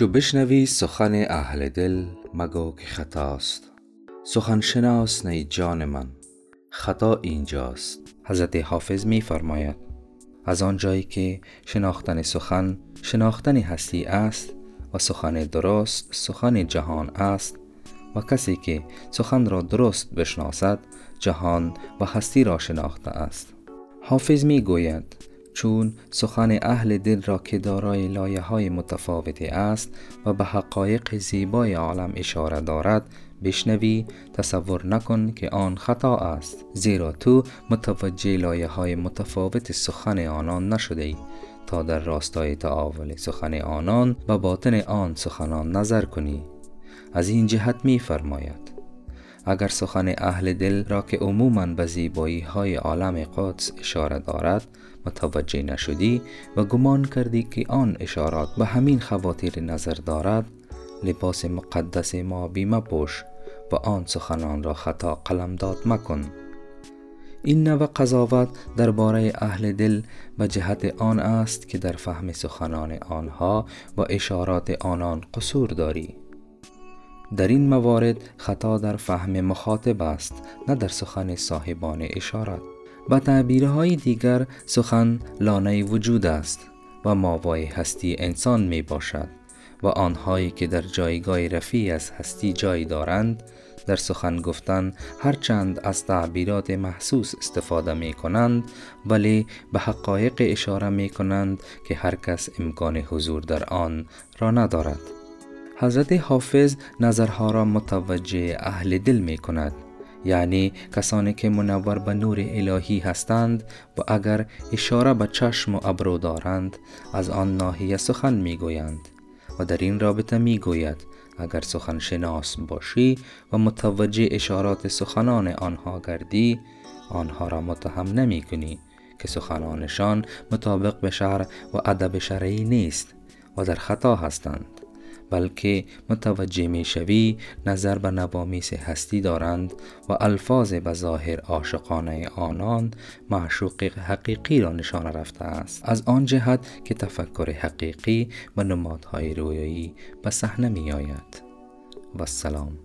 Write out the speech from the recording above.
چو بشنوی سخن اهل دل مگو که خطاست. سخن شناس نی جان من خطا اینجاست حضرت حافظ می فرماید از آن جایی که شناختن سخن شناختن هستی است و سخن درست سخن جهان است و کسی که سخن را درست بشناسد جهان و هستی را شناخته است. حافظ می گوید چون سخن اهل دل را که دارای لایه های متفاوتی است و به حقایق زیبای عالم اشاره دارد بشنوی تصور نکن که آن خطا است زیرا تو متوجه لایه های متفاوت سخن آنان نشده ای. تا در راستای تعاول سخن آنان و باطن آن سخنان نظر کنی. از این جهت می فرماید اگر سخن اهل دل را که عموما به زیبایی های عالم قدس اشاره دارد متوجه نشدی و گمان کردی که آن اشارات به همین خواتیر نظر دارد لباس مقدس ما بیمه پوش و آن سخنان را خطا قلمداد مکن. این نوع قضاوت درباره اهل دل به جهت آن است که در فهم سخنان آنها و اشارات آنان قصور داری. در این موارد خطا در فهم مخاطب است نه در سخن صاحبان اشارات با تعبیرهای دیگر سخن لانه وجود است و ماوای هستی انسان می باشد و آنهایی که در جایگاه رفیع از هستی جای دارند در سخن گفتن هرچند از تعبیرات محسوس استفاده می کنند ولی به حقایق اشاره می کنند که هر کس امکان حضور در آن را ندارد. حضرت حافظ نظرها را متوجه اهل دل می کند. یعنی کسانی که منور به نور الهی هستند و اگر اشاره به چشم و ابرو دارند از آن ناحیه سخن می گویند. و در این رابطه می گوید اگر سخن شناس باشی و متوجه اشارات سخنان آنها گردی آنها را متهم نمی کنی که سخنانشان مطابق به شعر و ادب شرعی نیست و در خطا هستند. بلکه متوجه می شوی نظر به نوامیس هستی دارند و الفاظ به ظاهر عاشقانه آنان معشوق حقیقی را نشان رفته است. از آن جهت که تفکر حقیقی و نمادهای رویایی به صحنه می آید. و سلام.